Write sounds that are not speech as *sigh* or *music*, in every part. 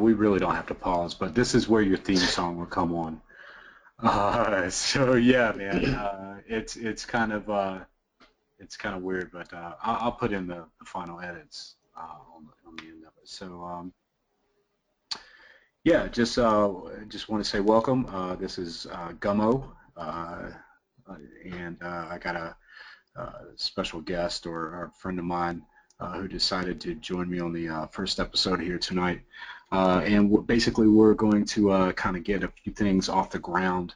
Okay, you know, we really don't have to pause, but this is where your theme song will come on. Uh, *laughs* so yeah, man, uh, it's it's kind of uh, it's kind of weird, but uh, I'll, I'll put in the, the final edits uh, on, the, on the end of it. So um, yeah, just uh, just want to say welcome. Uh, this is uh, Gummo, uh, and uh, I got a, a special guest or, or a friend of mine uh, who decided to join me on the uh, first episode here tonight. Uh, and basically, we're going to uh, kind of get a few things off the ground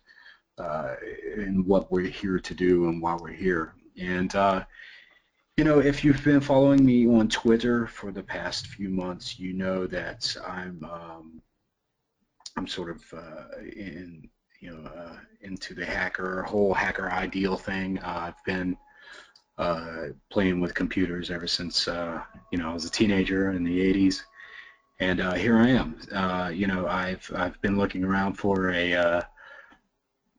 uh, in what we're here to do and why we're here. And uh, you know, if you've been following me on Twitter for the past few months, you know that I'm um, I'm sort of in you know into the hacker whole hacker ideal thing. I've been uh, playing with computers ever since uh, you know I was a teenager in the 80s, and uh, here I am. Uh, you know I've I've been looking around for a uh,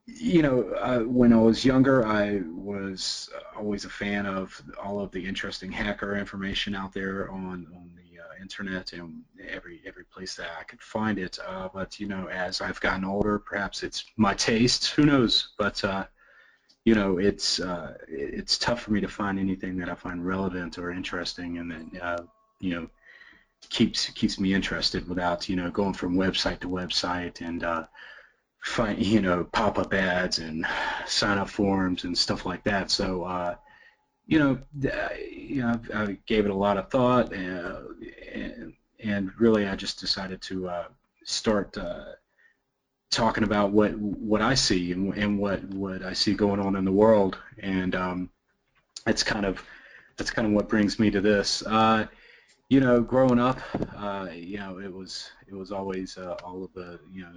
you know uh, when I was younger I was always a fan of all of the interesting hacker information out there on on the internet and every every place that I could find it. but you know as I've gotten older, perhaps it's my taste. Who knows? But you know, it's uh, it's tough for me to find anything that I find relevant or interesting, and that uh, you know keeps keeps me interested without you know going from website to website and uh, find you know pop-up ads and sign up forms and stuff like that. So uh, you know, you know, I, gave it a lot of thought, and, uh, and, and really I just decided to uh, start uh, talking about what what I see and, and what what I see going on in the world, and um, it's kind of that's kind of what brings me to this. Uh, you know, growing up, uh, you know, it was it was always uh, all of the you know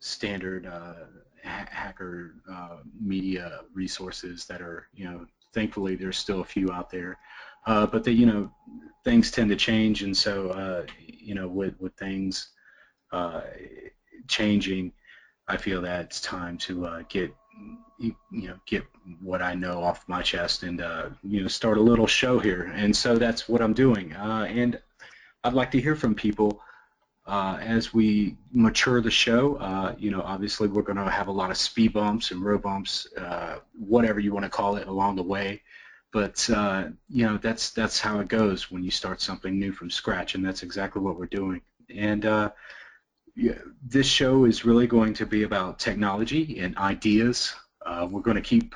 standard uh, ha- hacker uh, media resources that are you know thankfully there's still a few out there, uh, but the you know things tend to change, and so you know with with things changing, I feel that it's time to uh, get you, know get what I know off my chest and uh, you know start a little show here. And so that's what I'm doing. Uh, and I'd like to hear from people uh, as we mature the show. Uh, you know, obviously we're going to have a lot of speed bumps and road bumps, uh, whatever you want to call it, along the way. But you know that's that's how it goes when you start something new from scratch, and that's exactly what we're doing. And yeah, this show is really going to be about technology and ideas. Uh, we're going to keep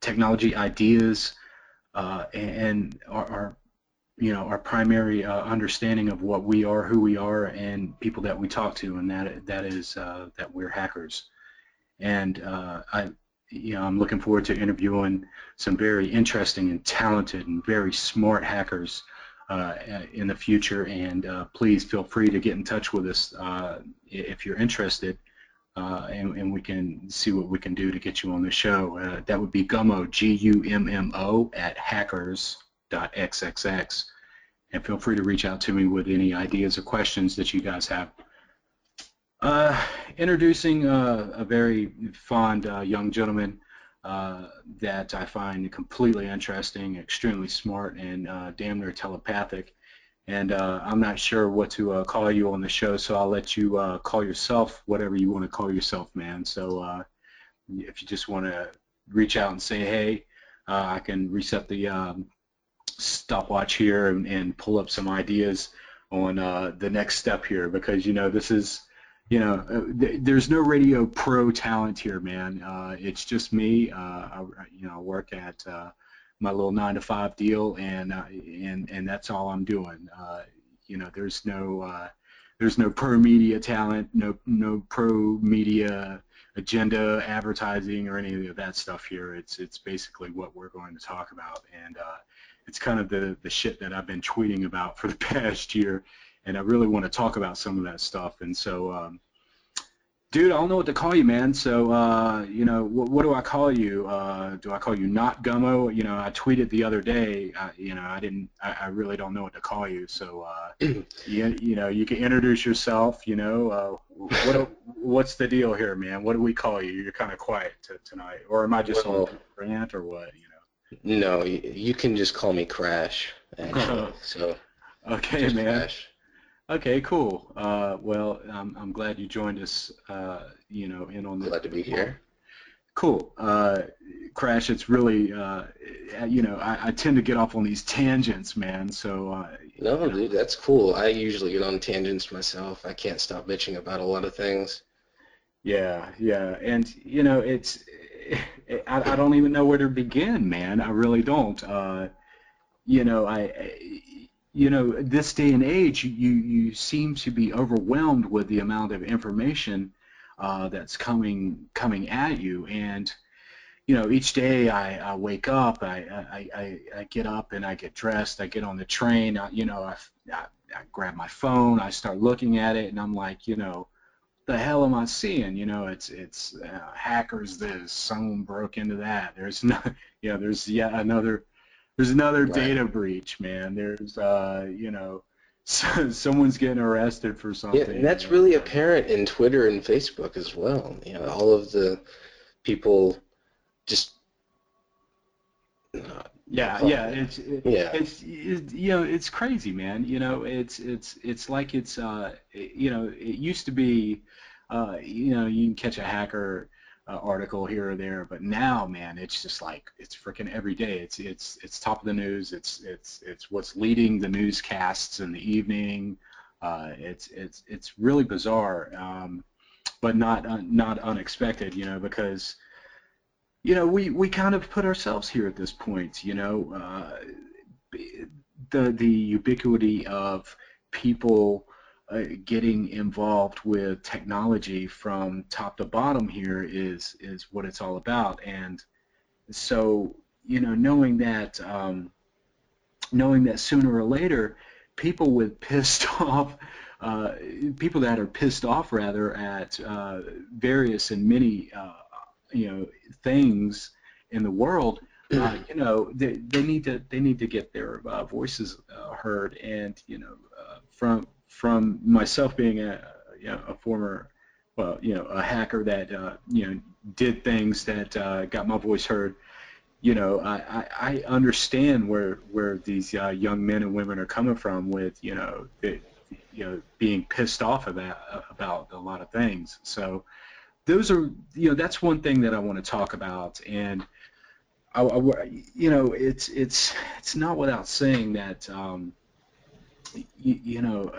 technology ideas uh, and our, our, you know our primary uh, understanding of what we are, who we are, and people that we talk to, and that that is uh, that we're hackers. And uh, I you know I'm looking forward to interviewing some very interesting and talented and very smart hackers uh, in the future. And uh, please feel free to get in touch with us uh, if you're interested, and, and, we can see what we can do to get you on the show. that would be Gummo, G-U-M-M-O, at hackers.xxx. And feel free to reach out to me with any ideas or questions that you guys have. Uh, introducing uh, a very fond uh, young gentleman uh, that I find completely interesting, extremely smart, and uh, damn near telepathic. And uh, I'm not sure what to uh, call you on the show, so I'll let you uh, call yourself whatever you want to call yourself, man. So if you just want to reach out and say, hey, I can reset the um, stopwatch here and, and, pull up some ideas on the next step here because, you know, this is you know, uh, th- there's no radio pro talent here, man. Uh, it's just me. Uh, I, you know, I work at uh, my little nine to five deal, and uh, and and that's all I'm doing. Uh, you know, there's no there's no pro media talent, no no pro media agenda, advertising, or any of that stuff here. It's it's basically what we're going to talk about, and it's kind of the the shit that I've been tweeting about for the *laughs* past year and I really want to talk about some of that stuff. And so, um, dude, I don't know what to call you, man. So, uh, you know, what, what, do I call you? Uh, do I call you not Gummo? You know, I tweeted the other day. I, you know, I didn't. I, I, really don't know what to call you. So, uh, *clears throat* you, you know, you can introduce yourself. You know, uh, what what's the deal here, man? What do we call you? You're kind of quiet t- tonight, or am I just well, on rant or what? You know. No, you, you can just call me Crash. *laughs* Actually, so. Okay, man. Crash. Okay, cool. Uh, well, I'm, I'm glad you joined us. Uh, you know, in on this. Glad to be here. Cool. Uh, Crash, it's really, uh, you know, I, I tend to get off on these tangents, man. So, uh, No, dude, that's cool. I usually get on tangents myself. I can't stop bitching about a lot of things. yeah, yeah, and you know, it's, I, I don't even know where to begin, man. I really don't. Uh, you know, I, I- you know, this day and age, you you seem to be overwhelmed with the amount of information uh, that's coming coming at you, and you know, each day I, I wake up, I, I, I, get up and I get dressed, I get on the train, I, you know, I, I, I grab my phone, I start looking at it, and I'm like, you know, the hell am I seeing? You know, it's it's uh, hackers this, someone broke into that. There's *laughs* no, you know, there's yet another, there's another Right. data breach, man. There's, uh, you know, *laughs* so, someone's getting arrested for something. Yeah, and that's really apparent in Twitter and Facebook as well. You know, all of the people just uh, Yeah, yeah, it's it, Yeah. it's it, you know it's crazy, man. You know, it's it's it's like it's uh you know it used to be uh you know you can catch a hacker uh, article here or there, but now, man, it's just like it's freaking every day. It's it's it's top of the news. It's it's it's what's leading the newscasts in the evening. Uh, it's it's it's really bizarre, um, but not un, not unexpected. You know, because you know, we, we kind of put ourselves here at this point, you know, uh, the, the ubiquity of people uh, getting involved with technology from top to bottom here is, is what it's all about. And so, you know, knowing that, um, knowing that sooner or later, people with pissed *laughs* off, uh, people that are pissed off rather at uh, various and many, uh, you know, things in the world, uh, you know, they, they need to they need to get their uh, voices uh, heard. And you know, uh, from from myself being a you know, a former well, you know, a hacker that uh, you know did things that uh, got my voice heard. You know, I, I, understand where where these uh, young men and women are coming from with you know, the, you know, being pissed off about about a lot of things. So those are you know that's one thing that I want to talk about and I, I- you know it's it's it's not without saying that um, you, you know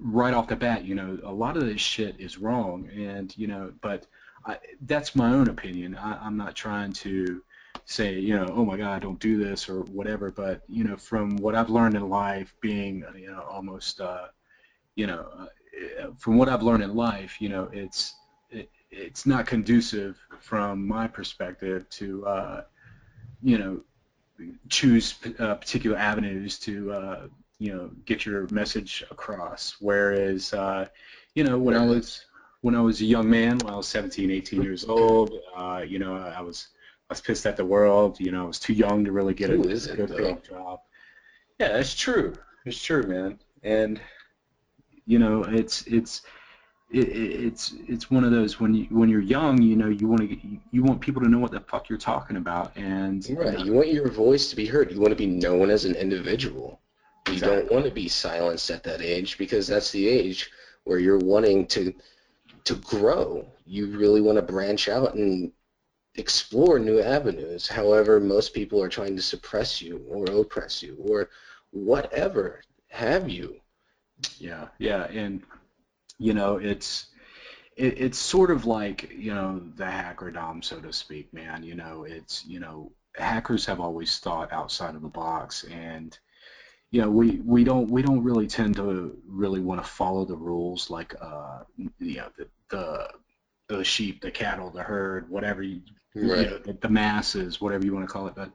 right off the bat you know a lot of this shit is wrong and you know but I, that's my own opinion. I, I'm not trying to say you know oh my god don't do this or whatever but you know from what I've learned in life being you know almost uh, you know uh, from what I've learned in life you know it's it, it's not conducive from my perspective to uh, you know choose uh, particular avenues to uh, you know get your message across. Whereas uh, you know when I was when I was a young man, when I was 17, 18 years old, uh, you know I was I was pissed at the world. You know I was too young to really get Who a good paying job. Yeah, it's true. It's true, man. And you know it's it's it, it- it's it's one of those when you when you're young, you know, you want to you, you want people to know what the fuck you're talking about, and Right. You want your voice to be heard. You want to be known as an individual. You Exactly. don't want to be silenced at that age because that's the age where you're wanting to to grow. You really want to branch out and explore new avenues. However, most people are trying to suppress you or oppress you or whatever have you. Yeah, yeah, and you know, it's it, it's sort of like you know the hackerdom, so to speak, man. You know, it's you know hackers have always thought outside of the box, and you know we we don't we don't really tend to really want to follow the rules like uh you know the the the sheep, the cattle, the herd, whatever you, you know, the, the masses, whatever you want to call it, but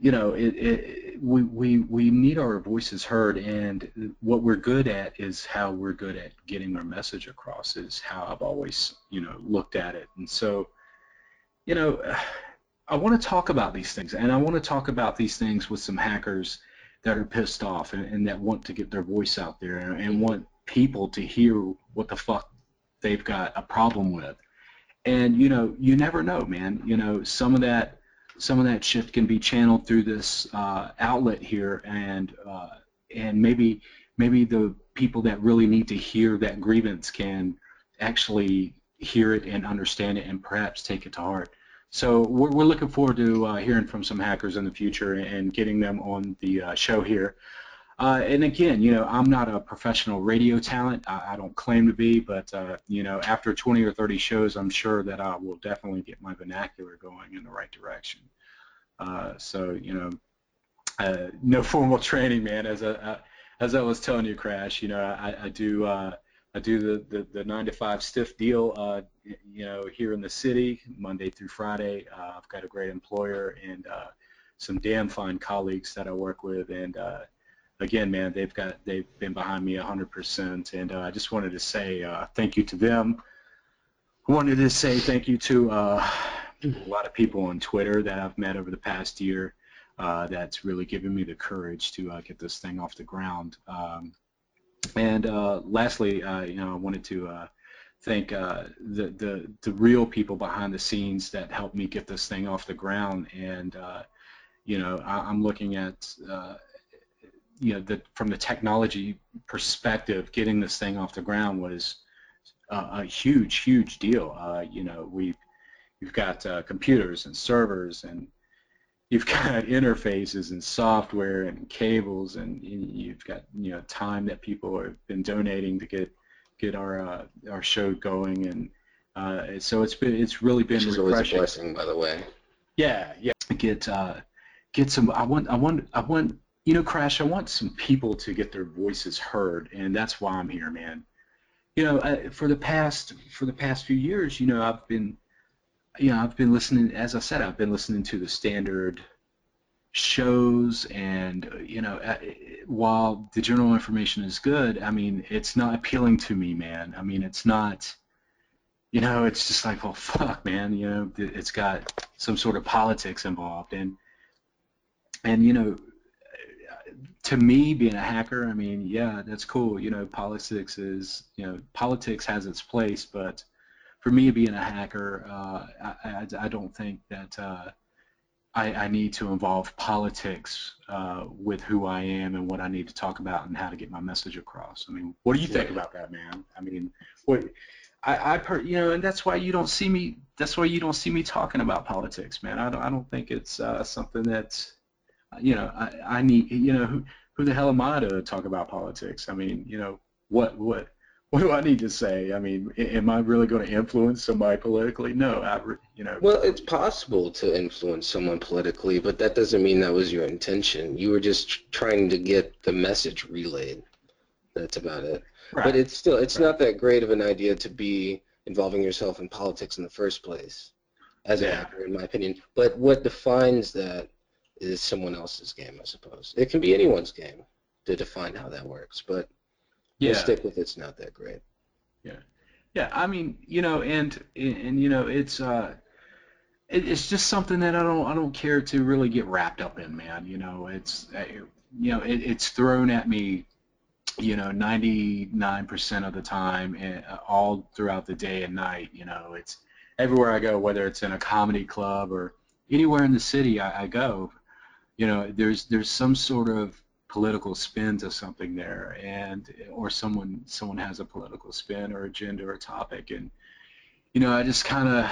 you know, it, it, we, we, we need our voices heard, and what we're good at is how we're good at getting our message across, is how I've always, you know, looked at it. And so, you know, *sighs* I want to talk about these things, and I want to talk about these things with some hackers that are pissed off and, and that want to get their voice out there and, and want people to hear what the fuck they've got a problem with. And, you know, you never know, man. You know, some of that some of that shit can be channeled through this uh, outlet here, and uh, and maybe maybe the people that really need to hear that grievance can actually hear it and understand it and perhaps take it to heart. So we're, we're looking forward to uh, hearing from some hackers in the future and getting them on the uh, show here. Uh, and again, you know, I'm not a professional radio talent. I, I don't claim to be, but uh, you know, after 20 or 30 shows, I'm sure that I will definitely get my vernacular going in the right direction. Uh, so you know, uh, no formal *laughs* training, man. As a as I was telling you, Crash, you know, I, I do I do the, the, the nine to five stiff deal, uh, you know, here in the city, Monday through Friday. Uh, I've got a great employer and uh, some damn fine colleagues that I work with, and uh, again, man, they've got they've been behind me 100%, and uh, I just wanted to say uh, thank you to them. I wanted to say thank you to a lot of people on Twitter that I've met over the past year. That's really given me the courage to get this thing off the ground. Um, and uh, lastly, uh, you know, I wanted to uh, thank uh, the, the the real people behind the scenes that helped me get this thing off the ground. And you know, I, am looking at you know, the, from the technology perspective, getting this thing off the ground was a huge, huge deal. you know, we've you've got computers and servers and you've got *laughs* interfaces and software and cables and you've got you know time that people have been donating to get get our uh, our show going and uh, so it's been it's really been Which is refreshing. always a blessing, by the way. Yeah, yeah. Get uh, get some. I want I want I want you know, Crash. I want some people to get their voices heard, and that's why I'm here, man. You know, I, for the past for the past few years, you know, I've been you know, I've been listening, as I said, I've been listening to the standard shows, and you know, while the general information is good, I mean, it's not appealing to me, man. I mean, it's not, you know, it's just like, well, fuck, man. You know, it's got some sort of politics involved, and and you know, to me, being a hacker, I mean, yeah, that's cool. You know, politics is, you know, politics has its place, but for me being a hacker, uh, I, I, don't think that uh, I, I, need to involve politics uh, with who I am and what I need to talk about and how to get my message across. I mean, what do you think about that, man? I mean, what I, I per, you know, and that's why you don't see me. That's why you don't see me talking about politics, man. I don't, I don't think it's uh, something that's, you know, I, I need, you know, who, who the hell am I to talk about politics? I mean, you know, what, what, what do I need to say? I mean, am I really going to influence somebody politically? No, I, you know. Well, it's possible to influence someone politically, but that doesn't mean that was your intention. You were just trying to get the message relayed. That's about it. Right. But it's still, it's right. not that great of an idea to be involving yourself in politics in the first place, as yeah. an actor, in my opinion. But what defines that is someone else's game, I suppose. It can be anyone's game to define how that works, but yeah. We'll stick with it's not that great. Yeah, yeah. I mean, you know, and and you know, it's uh, it, it's just something that I don't I don't care to really get wrapped up in, man. You know, it's you know, it, it's thrown at me, you know, 99% of the time, eh, all throughout the day and night. You know, it's everywhere I go, whether it's in a comedy club or anywhere in the city I, I go. You know, there's there's some sort of political spin to something there and or someone someone has a political spin or agenda or topic and you know I just kind of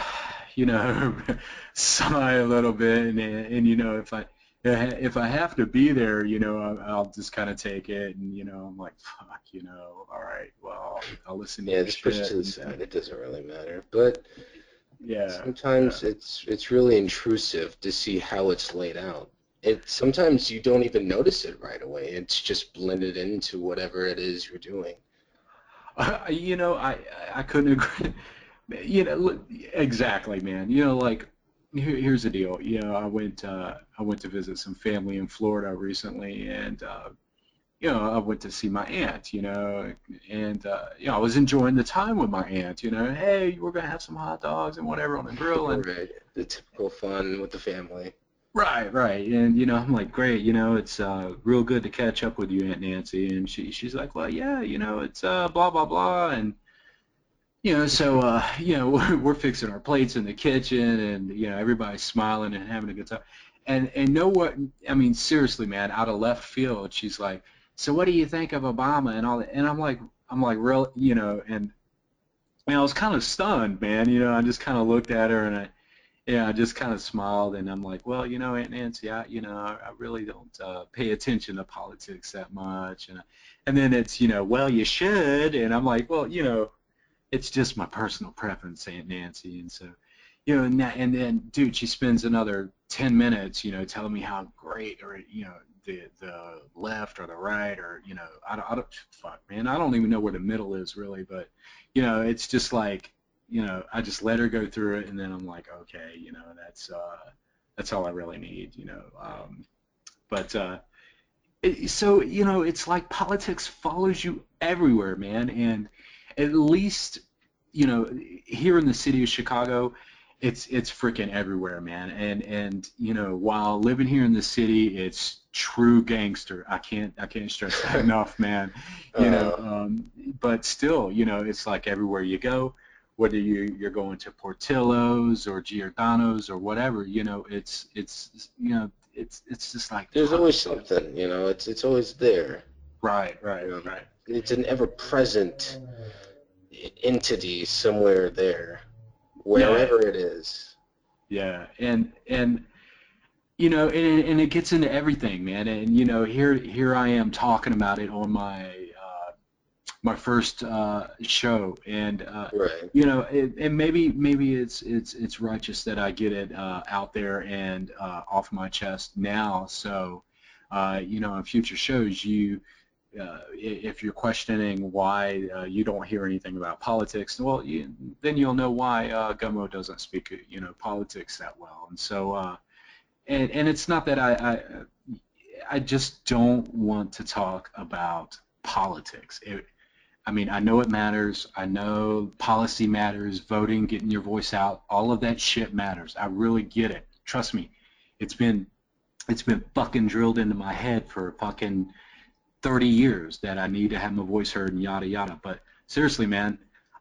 you know *laughs* sigh a little bit and, and you know if I if I have to be there, you know, I'll, just kind of take it, and you know, I'm like, fuck, you know, all right, well, I'll listen. Yeah, to it's pushed to the side. It doesn't really matter, but yeah, sometimes yeah. it's it's really intrusive to see how it's laid out it sometimes you don't even notice it right away. It's just blended into whatever it is you're doing. Uh, you know, I I couldn't agree. *laughs* You know, exactly, man. You know, like here, here's the deal. You know, I went uh, I went to visit some family in Florida recently, and uh, you know, I went to see my aunt. You know, and uh, you know, I was enjoying the time with my aunt. You know, hey, we're gonna have some hot dogs and whatever on the grill, and right. the typical fun with the family. Right, right, and you know, I'm like, great, you know, it's uh, real good to catch up with you, Aunt Nancy, and she she's like, well, yeah, you know, it's uh, blah blah blah, and you know, so uh, you know, *laughs* we're, we're fixing our plates in the kitchen, and you know, everybody's smiling and having a good time, and and know what? I mean, seriously, man, out of left field, she's like, so what do you think of Obama and all that? And I'm like, I'm like, real, you know, and and I was kind of stunned, man. You know, I just kind of looked at her and I, yeah, I just kind of smiled and I'm like, well, you know, Aunt Nancy, I, you know, I, really don't uh, pay attention to politics that much, and and then it's, you know, well, you should, and I'm like, well, you know, it's just my personal preference, Aunt Nancy, and so, you know, and, that, and then, dude, she spends another 10 minutes, you know, telling me how great, or you know, the the left or the right, or you know, I I don't, fuck, man, I don't even know where the middle is really, but you know, it's just like, you know, I just let her go through it, and then I'm like, okay, you know, that's uh, that's all I really need, you know. Um, but uh, it, so you know, it's like politics follows you everywhere, man, and at least you know, here in the city of Chicago, it's it's freaking everywhere, man. And and you know, while living here in the city, it's true gangster. I can't I can't stress that *laughs* enough, man. You know, um, but still, you know, it's like everywhere you go, whether you you're going to Portillo's or Giordano's or whatever, you know, it's it's you know, it's it's just like There's always something, you know. It's it's always there. right, right, right. It's an ever-present entity somewhere there, wherever it is. Yeah, and and you know, and, and it gets into everything, man. And you know, here here I am talking about it on my my first uh, show, and uh, Right. you know, it, and maybe maybe it's it's it's righteous that I get it uh, out there and uh, off my chest now. So, uh, you know, in future shows, you uh, if you're questioning why uh, you don't hear anything about politics, well, you, then you'll know why uh, Gummo doesn't speak, you know, politics that well. And so, uh, and and it's not that I, I I just don't want to talk about politics. It, I mean, I know it matters. I know policy matters, voting, getting your voice out, all of that shit matters. I really get it. Trust me. It's been it's been fucking drilled into my head for fucking 30 years that I need to have my voice heard and yada yada. But seriously, man,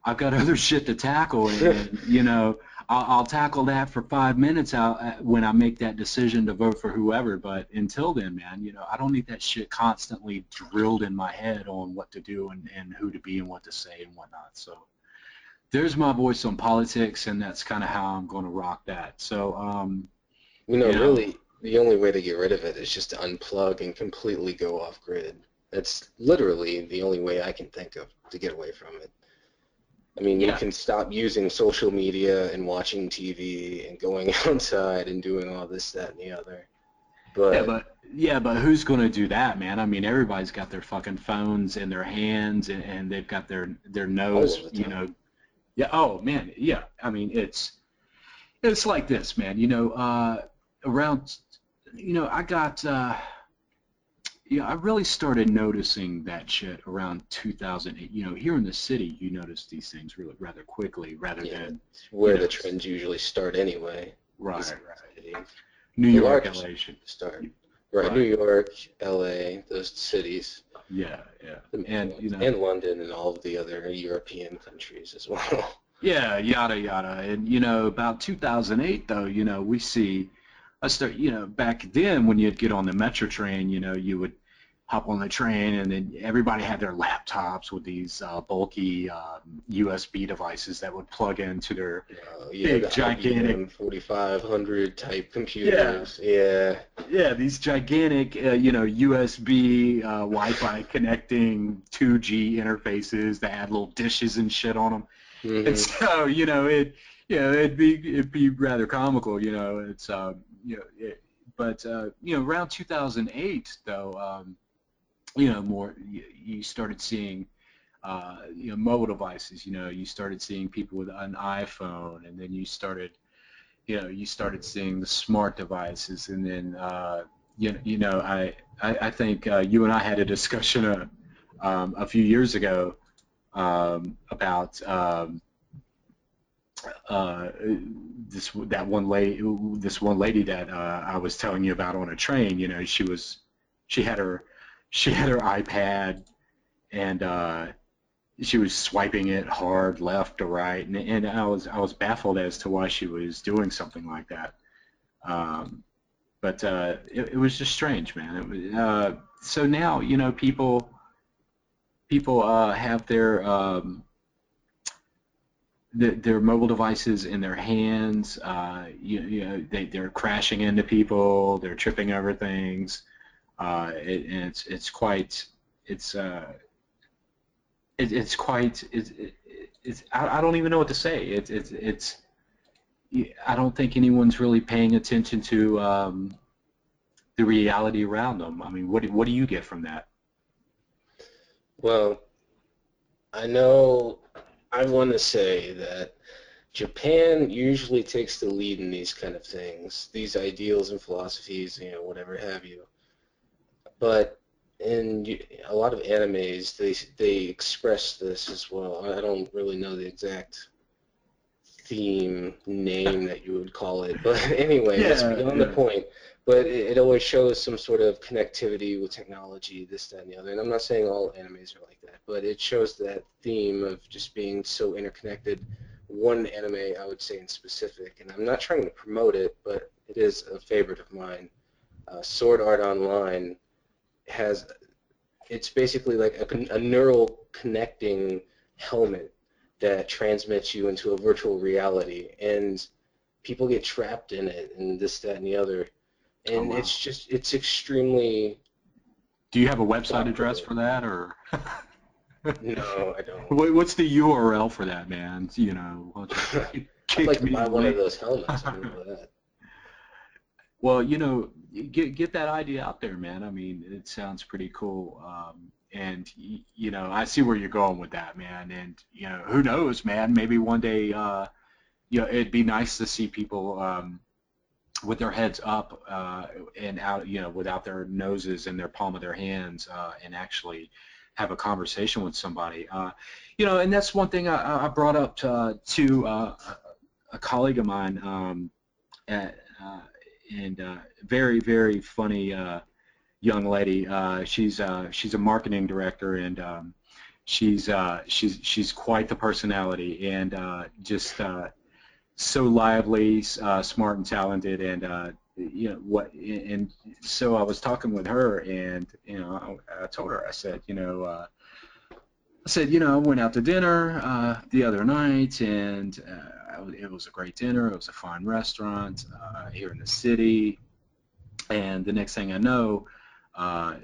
I've got other shit to tackle, and, you know, I'll, I'll tackle that for five minutes out uh, when I make that decision to vote for whoever. But until then, man, you know, I don't need that shit constantly drilled in my head on what to do and, and who to be and what to say and whatnot. So there's my voice on politics, and that's kind of how I'm going to rock that. So um, You know, You know. really, the only way to get rid of it is just to unplug and completely go off grid. That's literally the only way I can think of to get away from it. I mean, you Yeah. can stop using social media and watching TV and going *laughs* outside and doing all this, that, and the other. But, Yeah, but yeah, but who's going to do that, man? I mean, everybody's got their fucking phones in their hands, and, and they've got their their nose, the you know. Yeah. Oh man. Yeah. I mean, it's it's like this, man. You know, uh, around, you know, I got, uh, yeah, I really started noticing that shit around 2008. You know, here in the city, you notice these things really rather quickly, rather Yeah. than where you know, the trends usually start anyway. right, right. New The York, LA should, Start. Right, Right. New York, LA, those cities, yeah, yeah, the and you know, and London and all of the other European countries as *laughs* well. Yeah, yada yada. And you know, about 2008 though, you know, we see I start, you know, back then when you'd get on the metro train, you know, you would hop on the train and then everybody had their laptops with these uh, bulky um, USB devices that would plug into their Uh, yeah, Big, the gigantic- IBM 4500 type computers. Yeah. yeah, yeah these gigantic, uh, you know, USB uh, Wi-Fi connecting 2G interfaces that had little dishes and shit on them. Mhm. And so, you know, it, know, it'd be it'd be rather comical, you know. It's, um, you know, it, but uh, you know, around 2008, though, um, you know, more you, you started seeing, uh, you know, mobile devices. You know, you started seeing people with an iPhone, and then you started, you know, you started seeing the smart devices, and then, uh, you you know, I I, I think uh, you and I had a discussion uh, um, a few years ago um, about um, uh, this that one lady this one lady that uh, I was telling you about on a train. You know, she was she had her she had her iPad and uh, she was swiping it hard left to right, and, and I was I was baffled as to why she was doing something like that. Um, but uh, it, it was just strange, man. It was, uh, so now you know people people uh, have their um, the, their mobile devices in their hands. Uh, you, you, know, they they're crashing into people. They're tripping over things. Uh, it, and it's it's quite it's uh, it, it's quite it's, it's I, I don't even know what to say. It's it's it's I don't think anyone's really paying attention to um, the reality around them. I mean, what what do you get from that? Well, I know I want to say that Japan usually takes the lead in these kind of things, these ideals and philosophies, you know, whatever have you. But in a lot of animes, they they express this as well. I don't really know the exact theme name that you would call it, but *laughs* anyway, yeah, that's beyond yeah. the point but it, it, always shows some sort of connectivity with technology, this, that, and the other. And I'm not saying all animes are like that, but it shows that theme of just being so interconnected. One anime I would say in specific, and I'm not trying to promote it, but it is a favorite of mine. Uh, Sword Art Online has, it's basically like a, a neural connecting helmet that transmits you into a virtual reality, and people get trapped in it, and this, that, and the other and oh, wow. it's just it's extremely. Do you have a website address for that, or? no, I don't. *laughs* What's the URL for that, man? You know, *laughs* I'd like to buy one of those helmets. *laughs* well, you know, get get that idea out there, man. I mean, it sounds pretty cool. Um, and you know, I see where you're going with that, man. And you know, who knows, man? Maybe one day, uh, you know, it'd be nice to see people. Um, with their heads up uh, and out, you know, without their noses in their palm of their hands, uh, and actually have a conversation with somebody. Uh, you know, and that's one thing I, I brought up to, to uh, a colleague of mine, um, at, uh, and uh, very very funny young lady. she's she's a marketing director and. Um, she's she's she's quite the personality and just so lively, uh, smart, and talented, and uh, you know what. And so I was talking with her, and you know, I, I told her, I said, you know, uh, I said, you know, I went out to dinner uh, the other night, and uh, it was a great dinner. It was a fine restaurant uh, here in the city, and the next thing I know. Uh,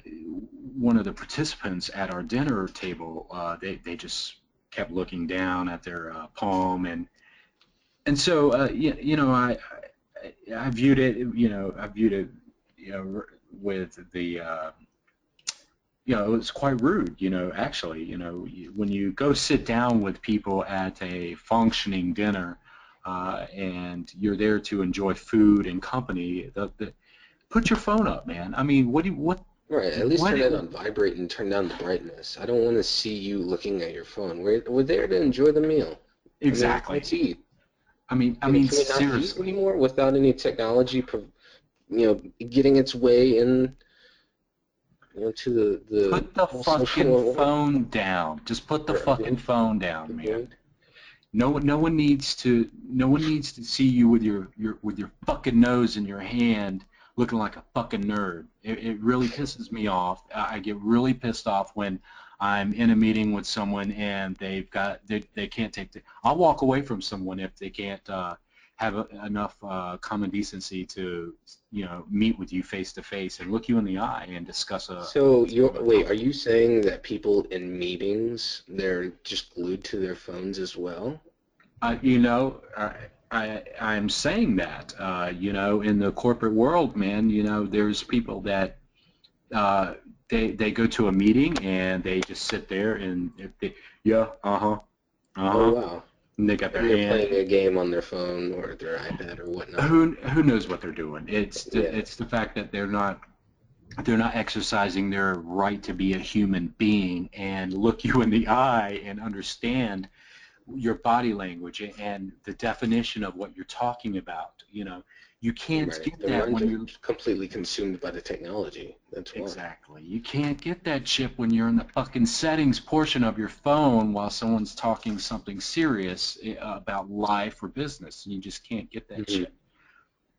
one of the participants at our dinner table, uh, they, they just kept looking down at their uh, palm and and so uh, you, you know I, I, I viewed it you know I viewed it you know with the uh, you know it was quite rude you know actually you know when you go sit down with people at a functioning dinner uh, and you're there to enjoy food and company the, the, put your phone up man I mean what do you, what Right, at least turn it on vibrate and turn down the brightness. I don't want to see you looking at your phone. We're, we're there to enjoy the meal. Exactly. I mean, to eat. I mean, I mean, can seriously. Not use anymore without any technology, you know, getting its way in, you know, to the the. Put the fucking phone down. Just put the fucking phone down, man. No, no one needs to. No one needs to see you with your, your with your fucking nose in your hand, looking like a fucking nerd. It, it really pisses me off. I get really pissed off when I'm in a meeting with someone and they've got they, they can't take the I'll walk away from someone if they can't uh, have a, enough uh, common decency to you know meet with you face to face and look you in the eye and discuss a. So you wait, are you saying that people in meetings they're just glued to their phones as well? Uh, you know, I, I I'm saying that uh, you know in the corporate world, man, you know there's people that uh, they they go to a meeting and they just sit there and if they yeah uh huh uh huh oh, wow and they got their they're hand playing a game on their phone or their iPad or whatnot. Who who knows what they're doing? It's the, yeah. it's the fact that they're not they're not exercising their right to be a human being and look you in the eye and understand your body language and the definition of what you're talking about. You know, you can't right. get that when you're completely consumed by the technology. That's why. Exactly. You can't get that chip when you're in the fucking settings portion of your phone while someone's talking something serious eh, about life or business. You just can't get that mm-hmm. chip.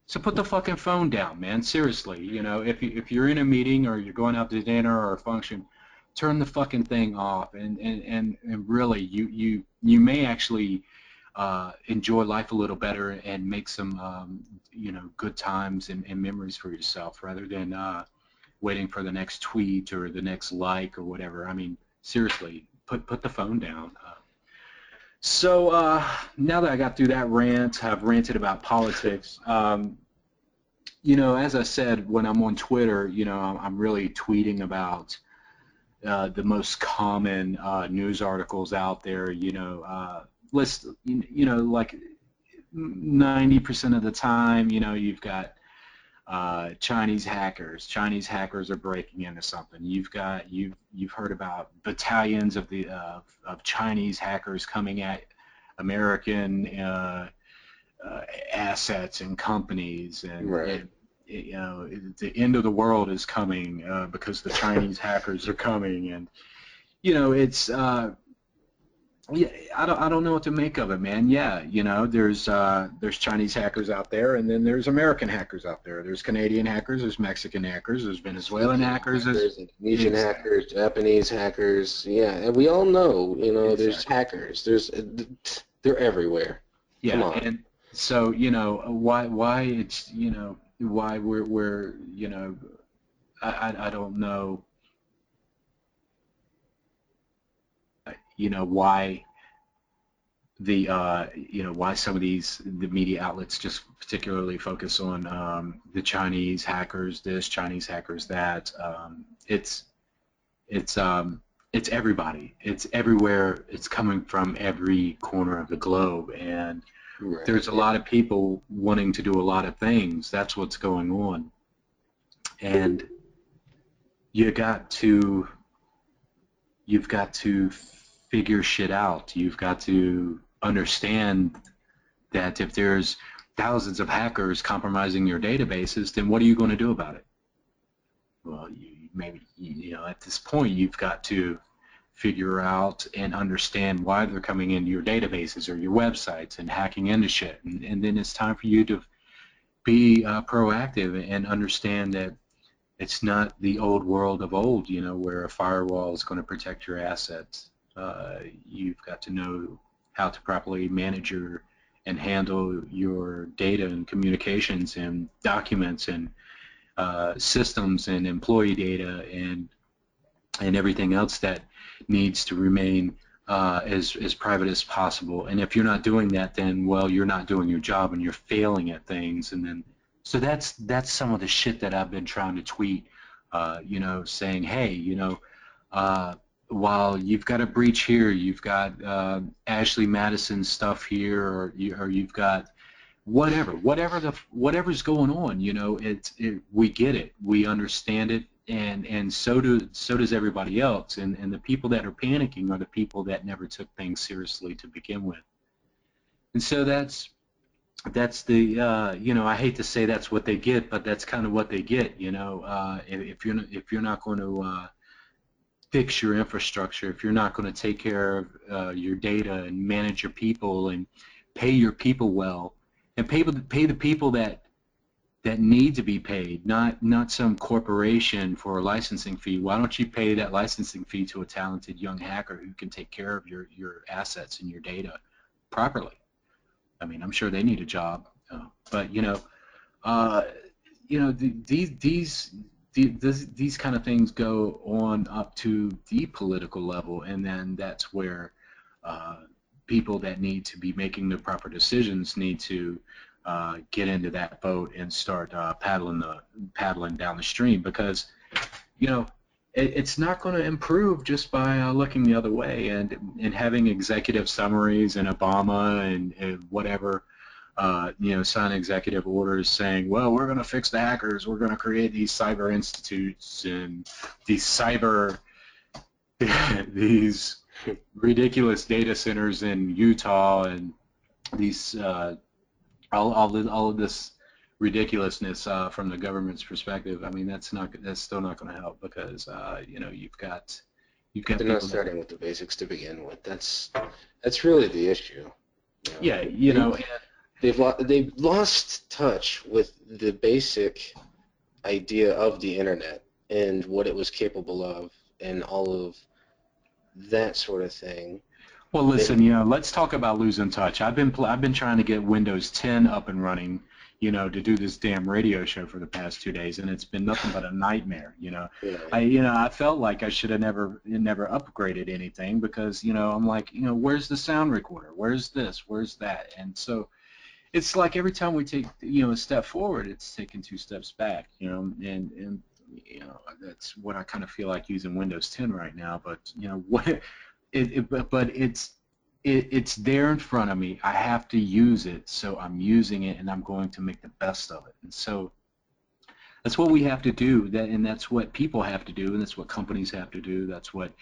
So put the fucking phone down, man. Seriously, you know, if you, if you're in a meeting or you're going out to dinner or a function, turn the fucking thing off, and and and, and really, you you you may actually uh, enjoy life a little better and make some um, you know good times and, and, memories for yourself rather than uh, waiting for the next tweet or the next like or whatever. I mean, seriously, put put the phone down. Uh, so uh, now that I got through that rant, I've ranted about politics. Um, you know, as I said, when I'm on Twitter, you know, I'm really tweeting about uh, the most common uh, news articles out there. You know, uh, list, you know, like 90% of the time, you know, you've got uh, Chinese hackers. Chinese hackers are breaking into something. You've got you've you've heard about battalions of the uh, of Chinese hackers coming at American uh, uh, assets and companies, and, right. and, you know the end of the world is coming uh, because the Chinese *laughs* hackers are coming, and you know it's uh, yeah, I don't, I don't know what to make of it, man. Yeah, you know, there's uh, there's Chinese hackers out there, and then there's American hackers out there. There's Canadian hackers, there's Mexican hackers, there's Venezuelan hackers, there's Indonesian hackers, Japanese hackers. Yeah, and we all know, you know, exactly. there's hackers. There's they're everywhere. Yeah, and so you know why why it's you know why we're we're you know I I, I don't know you know why the uh, you know why some of these the media outlets just particularly focus on um, the Chinese hackers this Chinese hackers that um, it's it's um, it's everybody. It's everywhere. It's coming from every corner of the globe. And right. there's a lot of people wanting to do a lot of things. That's what's going on. And you got to you've got to figure shit out. You've got to understand that if there's thousands of hackers compromising your databases, then what are you going to do about it? Well, you, maybe you know at this point you've got to figure out and understand why they're coming into your databases or your websites and hacking into shit, and, and then it's time for you to be uh, proactive and understand that it's not the old world of old, you know, where a firewall is going to protect your assets. Uh, you've got to know how to properly manage your and handle your data and communications and documents and uh, systems and employee data and and everything else that needs to remain uh, as as private as possible. And if you're not doing that, then well, you're not doing your job and you're failing at things. And then so that's that's some of the shit that I've been trying to tweet. Uh, you know, saying, hey, you know, uh, while you've got a breach here, you've got uh, Ashley Madison stuff here, or, you, or you've got whatever, whatever the whatever's going on, you know, it's it, we get it, we understand it, and and so do so does everybody else, and and the people that are panicking are the people that never took things seriously to begin with, and so that's that's the uh, you know I hate to say that's what they get, but that's kind of what they get, you know, uh, if, if you're if you're not going to uh, fix your infrastructure, if you're not going to take care of uh, your data and manage your people and pay your people well, and pay pay the people that that need to be paid, not not some corporation for a licensing fee. Why don't you pay that licensing fee to a talented young hacker who can take care of your your assets and your data properly? I mean, I'm sure they need a job, uh, but you know, uh, you know, the, these these this, these kind of things go on up to the political level, and then that's where uh, people that need to be making the proper decisions need to uh, get into that boat and start uh, paddling the paddling down the stream because you know it, it's not going to improve just by uh, looking the other way and and having executive summaries and Obama and, and whatever uh, you know, sign executive orders saying, well, we're going to fix the hackers, we're going to create these cyber institutes and these cyber, *laughs* these ridiculous data centers in Utah and these, uh, all, all, all of this ridiculousness uh, from the government's perspective. I mean, that's not that's still not going to help because uh, you know you've got you've got. They're not starting that, with the basics to begin with. That's that's really the issue. You know? Yeah, you know, and, they've lo- they've lost touch with the basic idea of the internet and what it was capable of and all of that sort of thing. Well, listen, you know, let's talk about losing touch. I've been pl- I've been trying to get Windows 10 up and running, you know, to do this damn radio show for the past two days, and it's been nothing but a nightmare. You know, Yeah. I you know I felt like I should have never never upgraded anything because you know I'm like you know where's the sound recorder? Where's this? Where's that? And so it's like every time we take you know a step forward, it's taking two steps back. You know, and and you know that's what I kind of feel like using Windows 10 right now. But you know *laughs* what? It, it but, but it's it, it's there in front of me. I have to use it, so I'm using it, and I'm going to make the best of it. And so that's what we have to do, that, and that's what people have to do, and that's what companies have to do. That's what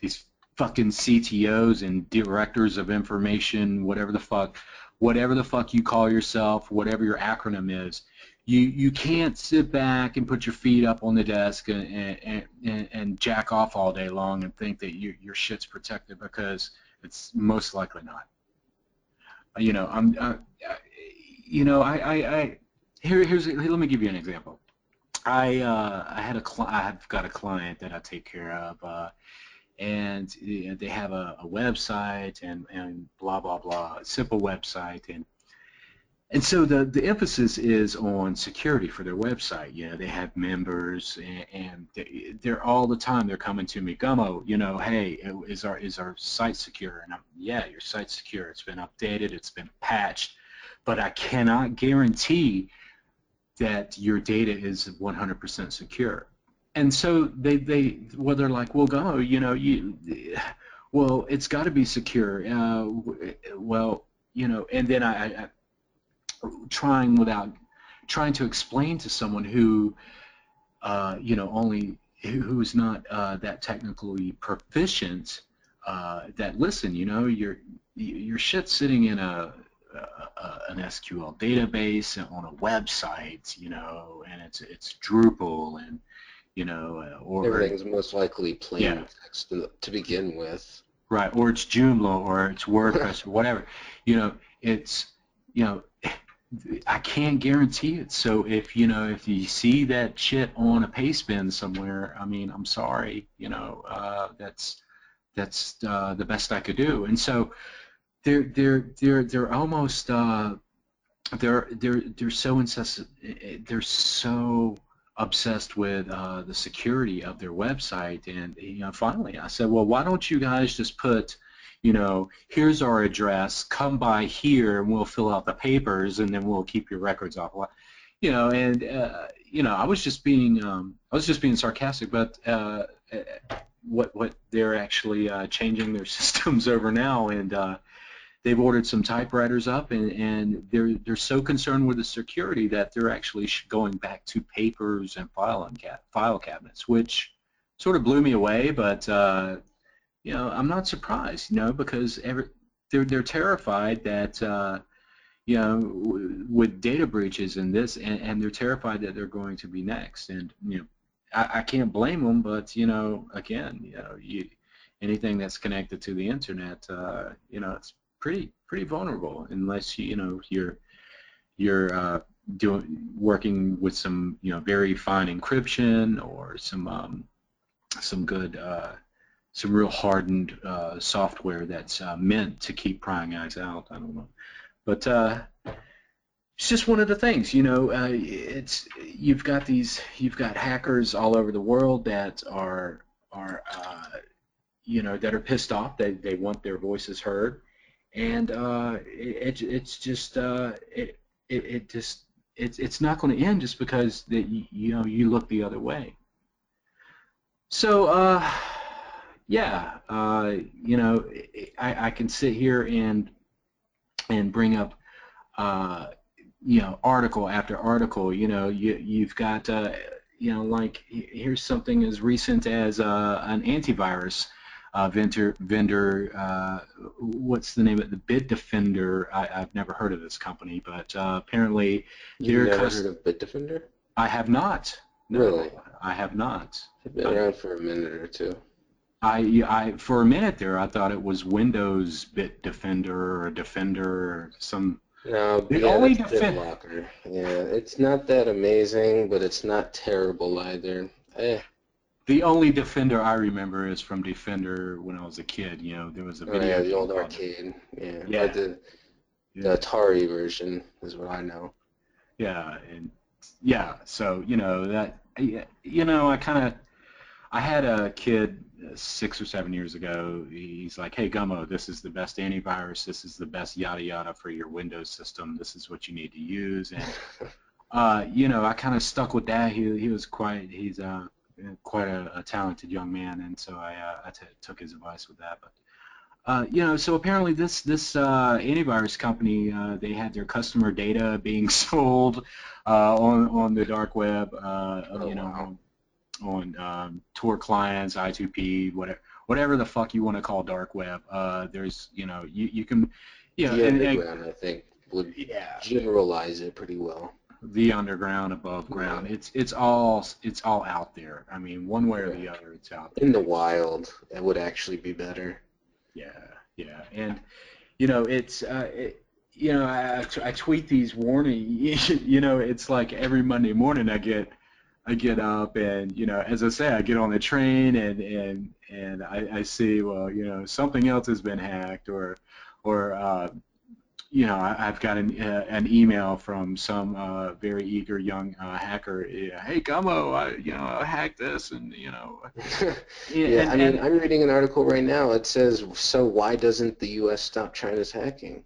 these fucking CTOs and directors of information, whatever the fuck, whatever the fuck you call yourself, whatever your acronym is, you you can't sit back and put your feet up on the desk and and, and, and jack off all day long and think that your your shit's protected because it's most likely not. You know, I'm, uh, you know, I, I, I here, here's, here, let me give you an example. I, uh, I had a, cli- I've got a client that I take care of, uh, and you know, they have a, a website and, and blah blah blah, simple website, and and so the, the emphasis is on security for their website. You know, they have members, and, and they, they're all the time they're coming to me, Gummo. You know, hey, is our is our site secure? And I'm, yeah, your site's secure. It's been updated. It's been patched, but I cannot guarantee that your data is 100% secure. And so they they well they're like, well, Gummo, you know, you well, it's got to be secure. Uh, well, you know, and then I, I trying without trying to explain to someone who uh, you know only who's not uh, that technically proficient uh, that listen you know your your shit's sitting in a, a, a, an SQL database on a website you know and it's it's Drupal and you know or everything's most likely plain Yeah. text to, to begin with. Right, or it's Joomla, or it's WordPress, *laughs* or whatever. You know, it's you know, I can't guarantee it. So if you know, if you see that shit on a paste bin somewhere, I mean, I'm sorry. You know, uh, that's that's uh, the best I could do. And so they're they're they're they're almost uh, they're they're they're so incessant. They're so obsessed with uh, the security of their website. And you know, finally, I said, well, why don't you guys just put, you know, here's our address. Come by here, and we'll fill out the papers, and then we'll keep your records off. You know, and uh, you know, I was just being, um, I was just being sarcastic, but uh, what what they're actually uh, changing their *laughs* systems over now, and uh, they've ordered some typewriters up, and, and they're they're so concerned with the security that they're actually going back to papers and file and ca- file cabinets, which sort of blew me away. But uh, you know, I'm not surprised, you know, because every, they're they're terrified that. Uh, you know, w- with data breaches and this, and, and they're terrified that they're going to be next. And you know, I, I can't blame them, but you know, again, you know, you, anything that's connected to the internet, uh, you know, it's pretty pretty vulnerable unless you you know you're you're uh, doing working with some you know very fine encryption or some um, some good uh, some real hardened uh, software that's uh, meant to keep prying eyes out. I don't know, but uh, it's just one of the things. You know, uh, it's you've got these you've got hackers all over the world that are are you know that are pissed off. They they want their voices heard and uh, it, it, it's just uh, it, it, it just it's it's not going to end just because that you, you know you look the other way. So uh, yeah, uh, you know I, I can sit here and and bring up uh, you know article after article. You know you you've got uh, you know like here's something as recent as uh, an antivirus uh, vendor, vendor uh, what's the name of it? The Bitdefender. I, I've never heard of this company, but uh, apparently You've never heard of Bitdefender? I have not. No, Really? I have not. They've been around for a minute or two. I, I for a minute there I thought it was Windows Bit Defender or Defender or some No, The yeah, only that's defen- BitLocker. Yeah, it's not that amazing, but it's not terrible either. Eh, The only Defender I remember is from Defender when I was a kid. You know, there was a oh video. yeah, the old arcade. Yeah, Yeah. Or the, Yeah. the Atari version is what I know. Yeah, and yeah, so you know that you know I kind of I had a kid six or seven years ago. He's like, "Hey Gummo, this is the best antivirus. This is the best yada yada for your Windows system. This is what you need to use." And *laughs* uh, you know, I kind of stuck with that. He he was quite he's uh quite a, a talented young man, and so I uh, I t- took his advice with that. But uh, you know, so apparently this this uh, antivirus company uh, they had their customer data being *laughs* sold uh, on on the dark web. Uh, Oh, you know, on, um, Tor clients, I2P, whatever whatever the fuck you want to call dark web. Uh, there's you know you you can you know the and- and- I think, would yeah generalize it pretty well. The underground, above ground. It's it's all it's all out there. I mean, one way or the other, it's out there. In the wild, that would actually be better. Yeah, yeah, and you know, it's uh, it, you know, I tweet these warning. *laughs* You know, it's like every Monday morning I get I get up and you know, as I say, I get on the train and and and I, I see well, you know, something else has been hacked or or uh, you know, I, I've got an uh, an email from some uh, very eager young uh, hacker. Yeah, hey Gummo, I you know I hacked this and you know. *laughs* yeah, and- I mean, and- I'm reading an article right now. It says, so why doesn't the U.S. stop China's hacking?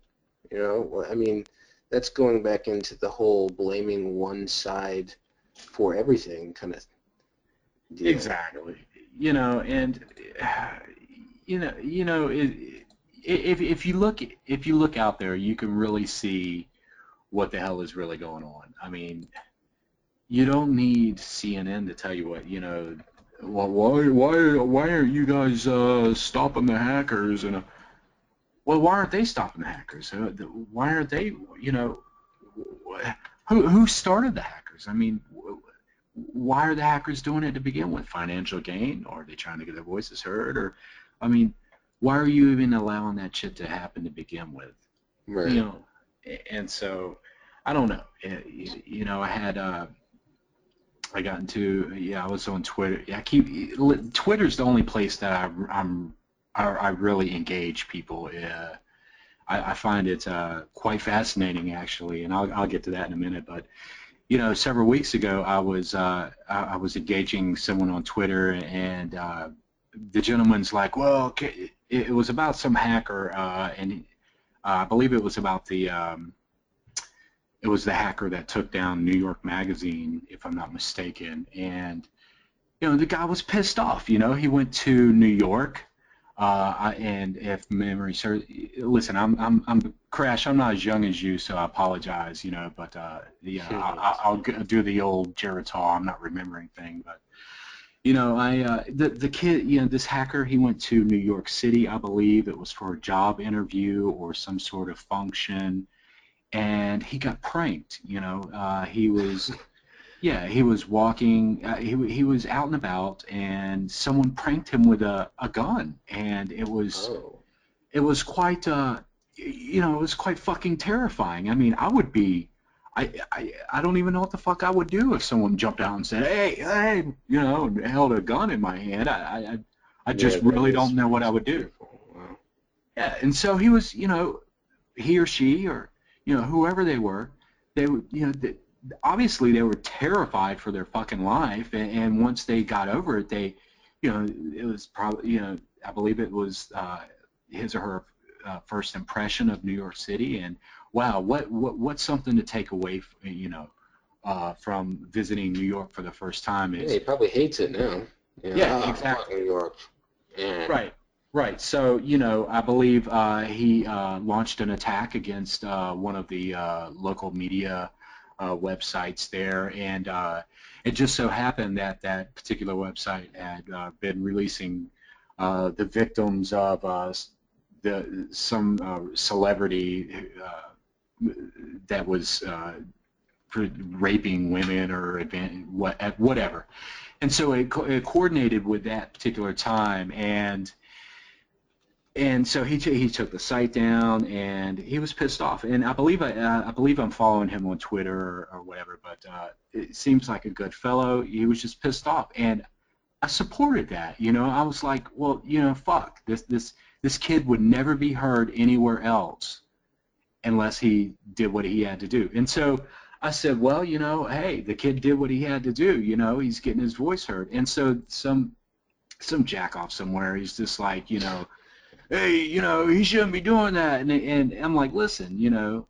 You know, I mean, that's going back into the whole blaming one side for everything kind of deal. Exactly. You know, and *sighs* you know, you know, it, if if you look if you look out there, you can really see what the hell is really going on. I mean, you don't need CNN to tell you what you know. Well, why why why are you guys uh, stopping the hackers? And uh, well, why aren't they stopping the hackers? Uh, why aren't they? You know, wh- who who started the hackers? I mean, wh- why are the hackers doing it to begin with? Financial gain, or are they trying to get their voices heard? Or, I mean, why are you even allowing that shit to happen to begin with? Right. You know, and so I don't know. Eh, You know, I had uh, I got into yeah, I was on Twitter. Yeah, I keep Twitter's the only place that I, I'm I, I really engage people. Uh, I, I find it uh, quite fascinating actually, and I'll I'll get to that in a minute. But you know, several weeks ago, I was uh, I, was engaging someone on Twitter, and uh, the gentleman's like, "Well, it, it was about some hacker, uh, and uh, I believe it was about the um, it was the hacker that took down New York Magazine, if I'm not mistaken, and you know, the guy was pissed off. You know, he went to New York." Uh, and if memory serves, listen, I'm, I'm, I'm Crash. I'm not as young as you, so I apologize. You know, but uh, yeah, I, I- I'll do the old Geritol. I'm not remembering thing, but you know, I uh, the the kid, you know, this hacker, he went to New York City, I believe it was for a job interview or some sort of function, and he got pranked. You know, uh, he was. *laughs* Yeah, he was walking. Uh, he he was out and about, and someone pranked him with a, a gun, and it was Oh. it was quite uh you know it was quite fucking terrifying. I mean, I would be. I, I, I don't even know what the fuck I would do if someone jumped out and said, "Hey, hey," you know, and held a gun in my hand. I, I, I- just Yeah, really don't know what I would do. Wow. Yeah, and so he was, you know, he or she or you know whoever they were, they would, you know, they, obviously they were terrified for their fucking life, and, and once they got over it, they, you know, it was probably, you know, I believe it was uh, his or her uh, first impression of New York City, and wow, what what what's something to take away, f- you know, uh, from visiting New York for the first time Yeah, is he probably hates it now. Yeah, Yeah, ah, exactly. New York. Yeah. Right, right. So you know, I believe uh, he uh, launched an attack against uh, one of the uh, local media uh, websites there, and uh, it just so happened that that particular website had uh, been releasing uh, the victims of uh, the some uh, celebrity uh, that was uh, raping women or whatever. And so it, co- it coordinated with that particular time, and and so he he took the site down and he was pissed off. And I believe I uh, I believe I'm following him on Twitter or, or whatever but uh, it seems like a good fellow. He was just pissed off and I supported that you know. I was like well you know fuck this this this kid would never be heard anywhere else unless he did what he had to do and so I said well you know hey the kid did what he had to do you know he's getting his voice heard and so some some jack off somewhere he's just like you know hey, you know, he shouldn't be doing that. And, and I'm like, listen, you know,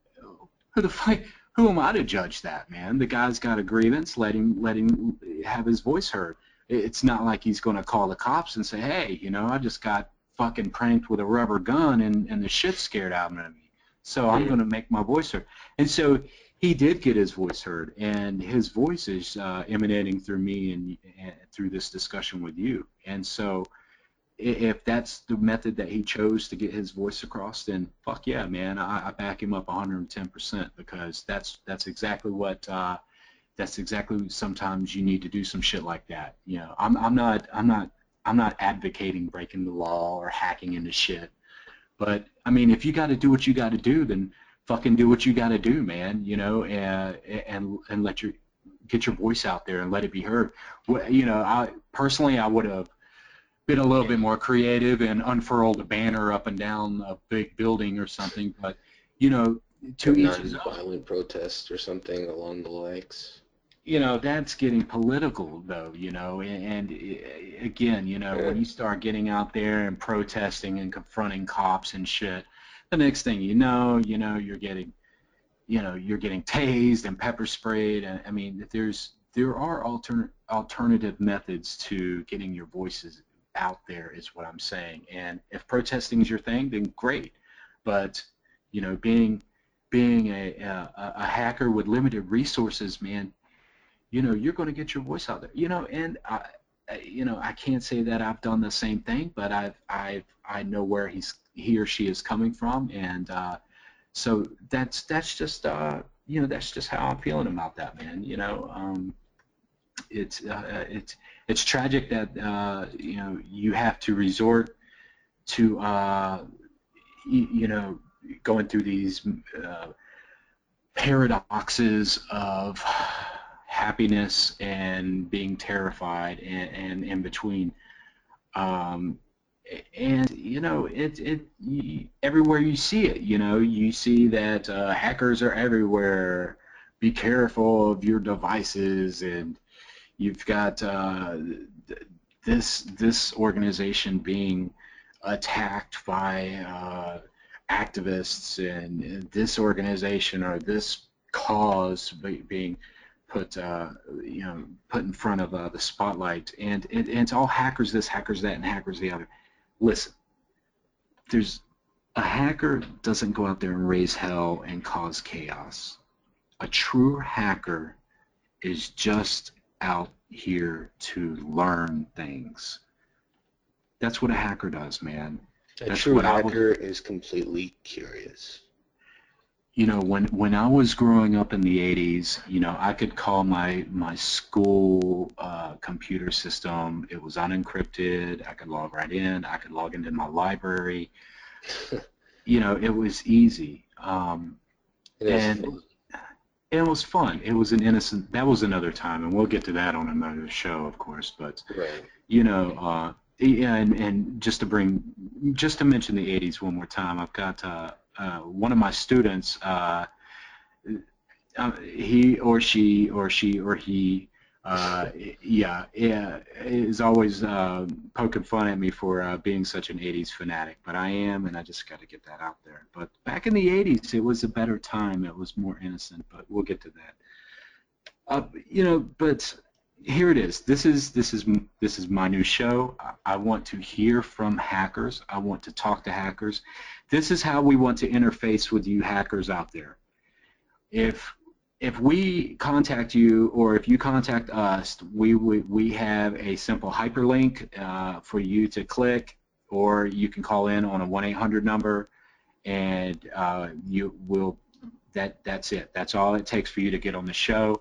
who the fuck, who am I to judge that, man? The guy's got a grievance. Let him, let him have his voice heard. It's not like he's going to call the cops and say, hey, you know, I just got fucking pranked with a rubber gun and, and the shit scared out of me. So I'm going to make my voice heard. And so he did get his voice heard, and his voice is uh, emanating through me and, and through this discussion with you. And so if that's the method that he chose to get his voice across, then fuck yeah, man, I, I back him up 110% because that's that's exactly what uh, that's exactly sometimes you need to do some shit like that. You know, I'm I'm not I'm not I'm not advocating breaking the law or hacking into shit, but I mean, if you got to do what you got to do, then fucking do what you got to do, man. You know, and and and let your get your voice out there and let it be heard. You know, I personally I would have been a little bit more creative and unfurled a banner up and down a big building or something. But you know, to each his violent protest or something along the likes. You know, that's getting political though. You know, and, and eh, eh, again, you know, when you start getting out there and protesting and confronting cops and shit, the next thing you know, you know, you're getting, you know, you're getting tased and pepper sprayed. And I mean, there's there are alternate alternative methods to getting your voices out there is what I'm saying. And if protesting is your thing, then great. But you know, being being a, a, a hacker with limited resources, man, you know, you're going to get your voice out there. You know, and I, you know, I can't say that I've done the same thing, but I've I've I know where he's he or she is coming from, and uh, so that's that's just uh, you know that's just how I'm feeling about that, man. You know, um, it's uh, it's it's tragic that uh, you know you have to resort to uh, you, you, know going through these uh, paradoxes of happiness and being terrified and, and in between. Um, and you know it it everywhere you see it you know you see that uh, hackers are everywhere be careful of your devices and You've got uh, this this organization being attacked by uh, activists and this organization or this cause being put uh, you know put in front of uh, the spotlight and, and, and it's all hackers this hackers that and hackers the other listen there's a hacker doesn't go out there and raise hell and cause chaos a true hacker is just out here to learn things. That's what a hacker does, man. A That's true hacker is completely curious. You know, when when I was growing up in the '80s, you know, I could call my my school uh, computer system. It was unencrypted. I could log right in. I could log into my library. *laughs* you know, it was easy. Um, and it was fun. It was an innocent. That was another time, and we'll get to that on another show, of course. But right. you know, uh, yeah, and, and just to bring, just to mention the '80s one more time, I've got uh, uh, one of my students. Uh, uh, he or she or she or he uh, yeah, yeah, is always uh, poking fun at me for uh, being such an 80s fanatic, but I am, and I just got to get that out there. But back in the 80s, it was a better time. It was more innocent, but we'll get to that. You know, but here it is. This is this is this is my new show. I, want to hear from hackers. I want to talk to hackers. This is how we want to interface with you hackers out there. If if we contact you or if you contact us, we we, we have a simple hyperlink uh, for you to click, or you can call in on a 1-800 number, and uh, you will. That that's it. That's all it takes for you to get on the show.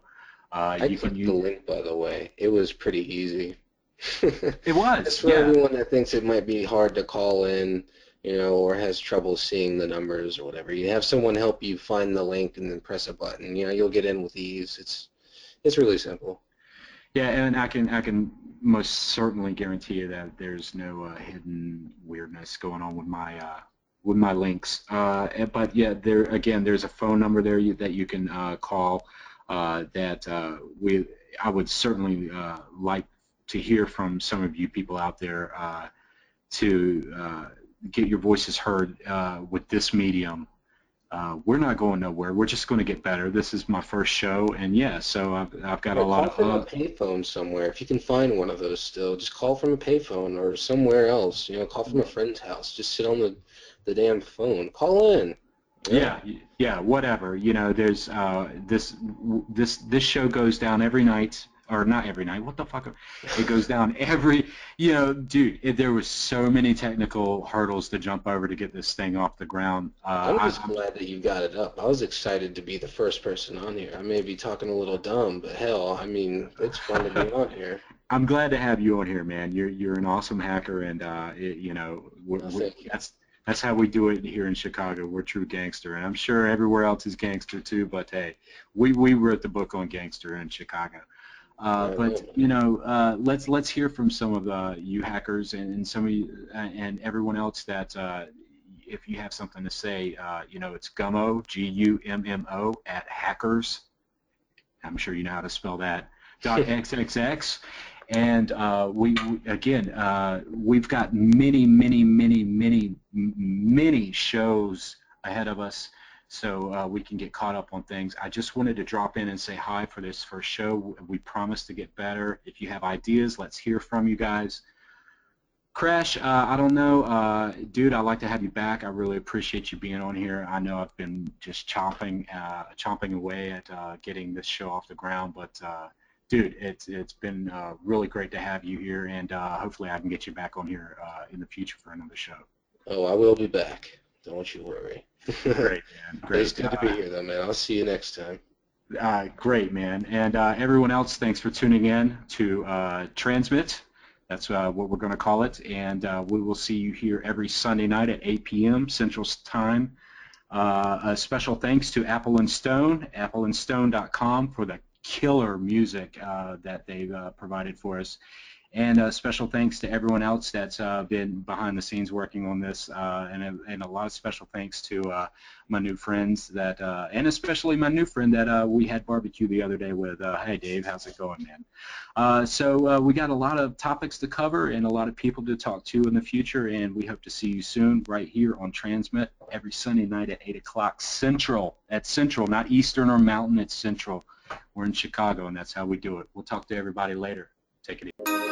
Uh, I you clicked use, the link, by the way. It was pretty easy. *laughs* it was. It's for yeah. everyone that thinks it might be hard to call in you know, or has trouble seeing the numbers or whatever, you have someone help you find the link and then press a button. You know, you'll get in with ease. It's it's really simple. Yeah, and I can I can most certainly guarantee you that there's no uh, hidden weirdness going on with my uh, with my links. Uh, but yeah, there again, there's a phone number there you, that you can uh, call. Uh, that uh, we I would certainly like to hear from some of you people out there to get your voices heard with this medium uh, we're not going nowhere. We're just going to get better. This is my first show, and yeah, so I've, I've got or a lot call of. Call from a payphone somewhere. If you can find one of those still, just call from a payphone or somewhere else. You know, call from a friend's house. Just sit on the, the damn phone. Call in. Yeah. yeah, whatever. You know, there's uh, this this this show goes down every night or not every night. What the fuck? It goes down *laughs* every. You know, dude, it, there was so many technical hurdles to jump over to get this thing off the ground. Uh, I'm just I, glad that you got it up. I was excited to be the first person on here. I may be talking a little dumb, but hell, I mean, it's fun to be *laughs* on here. I'm glad to have you on here, man. You're you're an awesome hacker, and uh, it, you know, we're, oh, we're, that's that's how we do it here in Chicago. We're true gangster, and I'm sure everywhere else is gangster too. But hey, we we wrote the book on gangster in Chicago. Uh, but you know, uh, let's let's hear from some of the you hackers and, and some of you uh, and everyone else that uh, if you have something to say, uh, you know, it's Gummo G U M M O at hackers. I'm sure you know how to spell that. Dot *laughs* xxx. And uh, we, again, we've got many, many, many, many, many shows ahead of us so uh, we can get caught up on things. I just wanted to drop in and say hi for this first show. We promise to get better. If you have ideas, let's hear from you guys. Crash, uh, I don't know, uh, dude. I'd like to have you back. I really appreciate you being on here. I know I've been just chomping, uh, chomping away at uh, getting this show off the ground, but uh, dude, it's it's been really great to have you here, and hopefully I can get you back on here in the future for another show. Oh, I will be back. Don't you worry. great, man. *laughs* Great. It's good to be here, though, man. I'll see you next time. Uh, great, man. And uh, everyone else, thanks for tuning in to uh, Transmit. That's uh, what we're going to call it. And uh, we will see you here every Sunday night at 8 p.m. Central Time. Uh, a special thanks to Apple and Stone, appleandstone.com for the killer music that they've provided for us. And a special thanks to everyone else that's uh, been behind the scenes working on this, uh, and, a, and a lot of special thanks to uh, my new friends that, uh, and especially my new friend that uh, we had barbecue the other day with. Uh, hey Dave, how's it going, man? so we got a lot of topics to cover and a lot of people to talk to in the future, and we hope to see you soon right here on Transmit every Sunday night at 8 o'clock Central. At Central, not Eastern or Mountain, it's Central. We're in Chicago, and that's how we do it. We'll talk to everybody later. Take it easy.